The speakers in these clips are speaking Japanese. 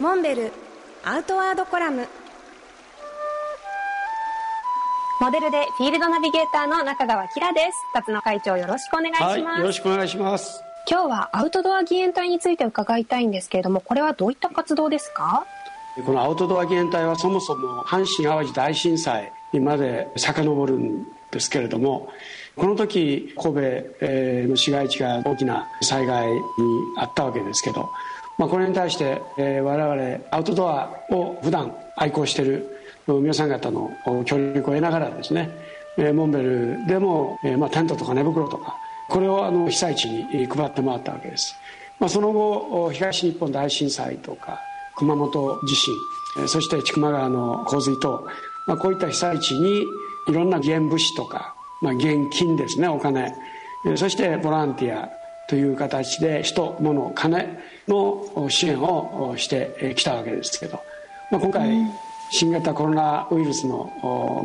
モンベルアウトワードコラム。モデルでフィールドナビゲーターの中川きらです。辰野会長よろしくお願いします、はい、よろしくお願いします。今日はアウトドア義援隊について伺いたいんですけれどもこれはどういった活動ですか？このアウトドア義援隊はそもそも阪神・淡路大震災にまで遡るんですけれどもこの時神戸の市街地が大きな災害にあったわけですけど、まあ、これに対して、え我々アウトドアを普段愛好している皆さん方の協力を得ながらですねモンベルでも、まあ、テントとか寝袋とかこれをあの被災地に配って回ったわけです、まあ、その後東日本大震災とか熊本地震そして千曲川の洪水等、まあ、こういった被災地にいろんな現物資とか、まあ、現金ですねお金そしてボランティアという形で人物金の支援をしてきたわけですけど、まあ、今回、新型コロナウイルスの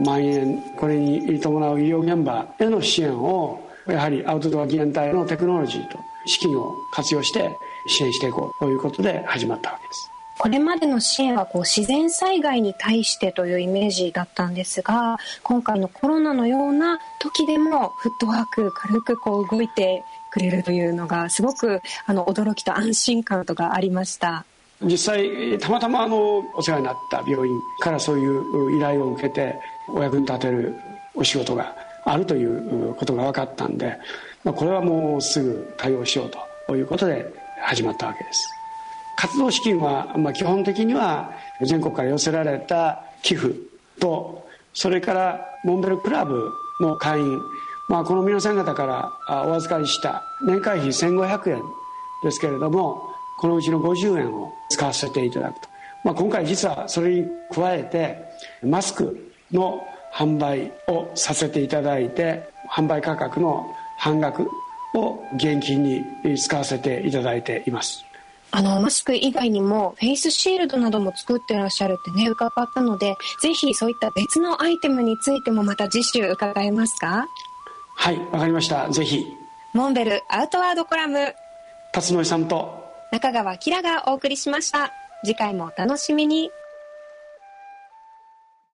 蔓延これに伴う医療現場への支援をやはりアウトドア義援隊のテクノロジーと資金を活用して支援していこうということで始まったわけですこれまでの支援はこう自然災害に対してというイメージだったんですが今回のコロナのような時でもフットワーク軽くこう動いてくれるというのがすごくあの驚きと安心感とかありました。実際たまたまあのお世話になった病院からそういう依頼を受けてお役に立てるお仕事があるということが分かったんで、これはもうすぐ対応しようということで始まったわけです。活動資金は、まあ、基本的には全国から寄せられた寄付とそれからモンベルクラブの会員、まあ、この皆さん方からお預かりした年会費1500円ですけれどもこのうちの50円を使わせていただく。と、まあ、今回実はそれに加えてマスクの販売をさせていただいて販売価格の半額を現金に使わせていただいています。あのマスク以外にもフェイスシールドなども作ってらっしゃるってね伺ったのでぜひそういった別のアイテムについてもまた次週伺えますか？はいわかりました。ぜひ。モンベルアウトワードコラム。辰野さんと。中川きらがお送りしました。次回もお楽しみに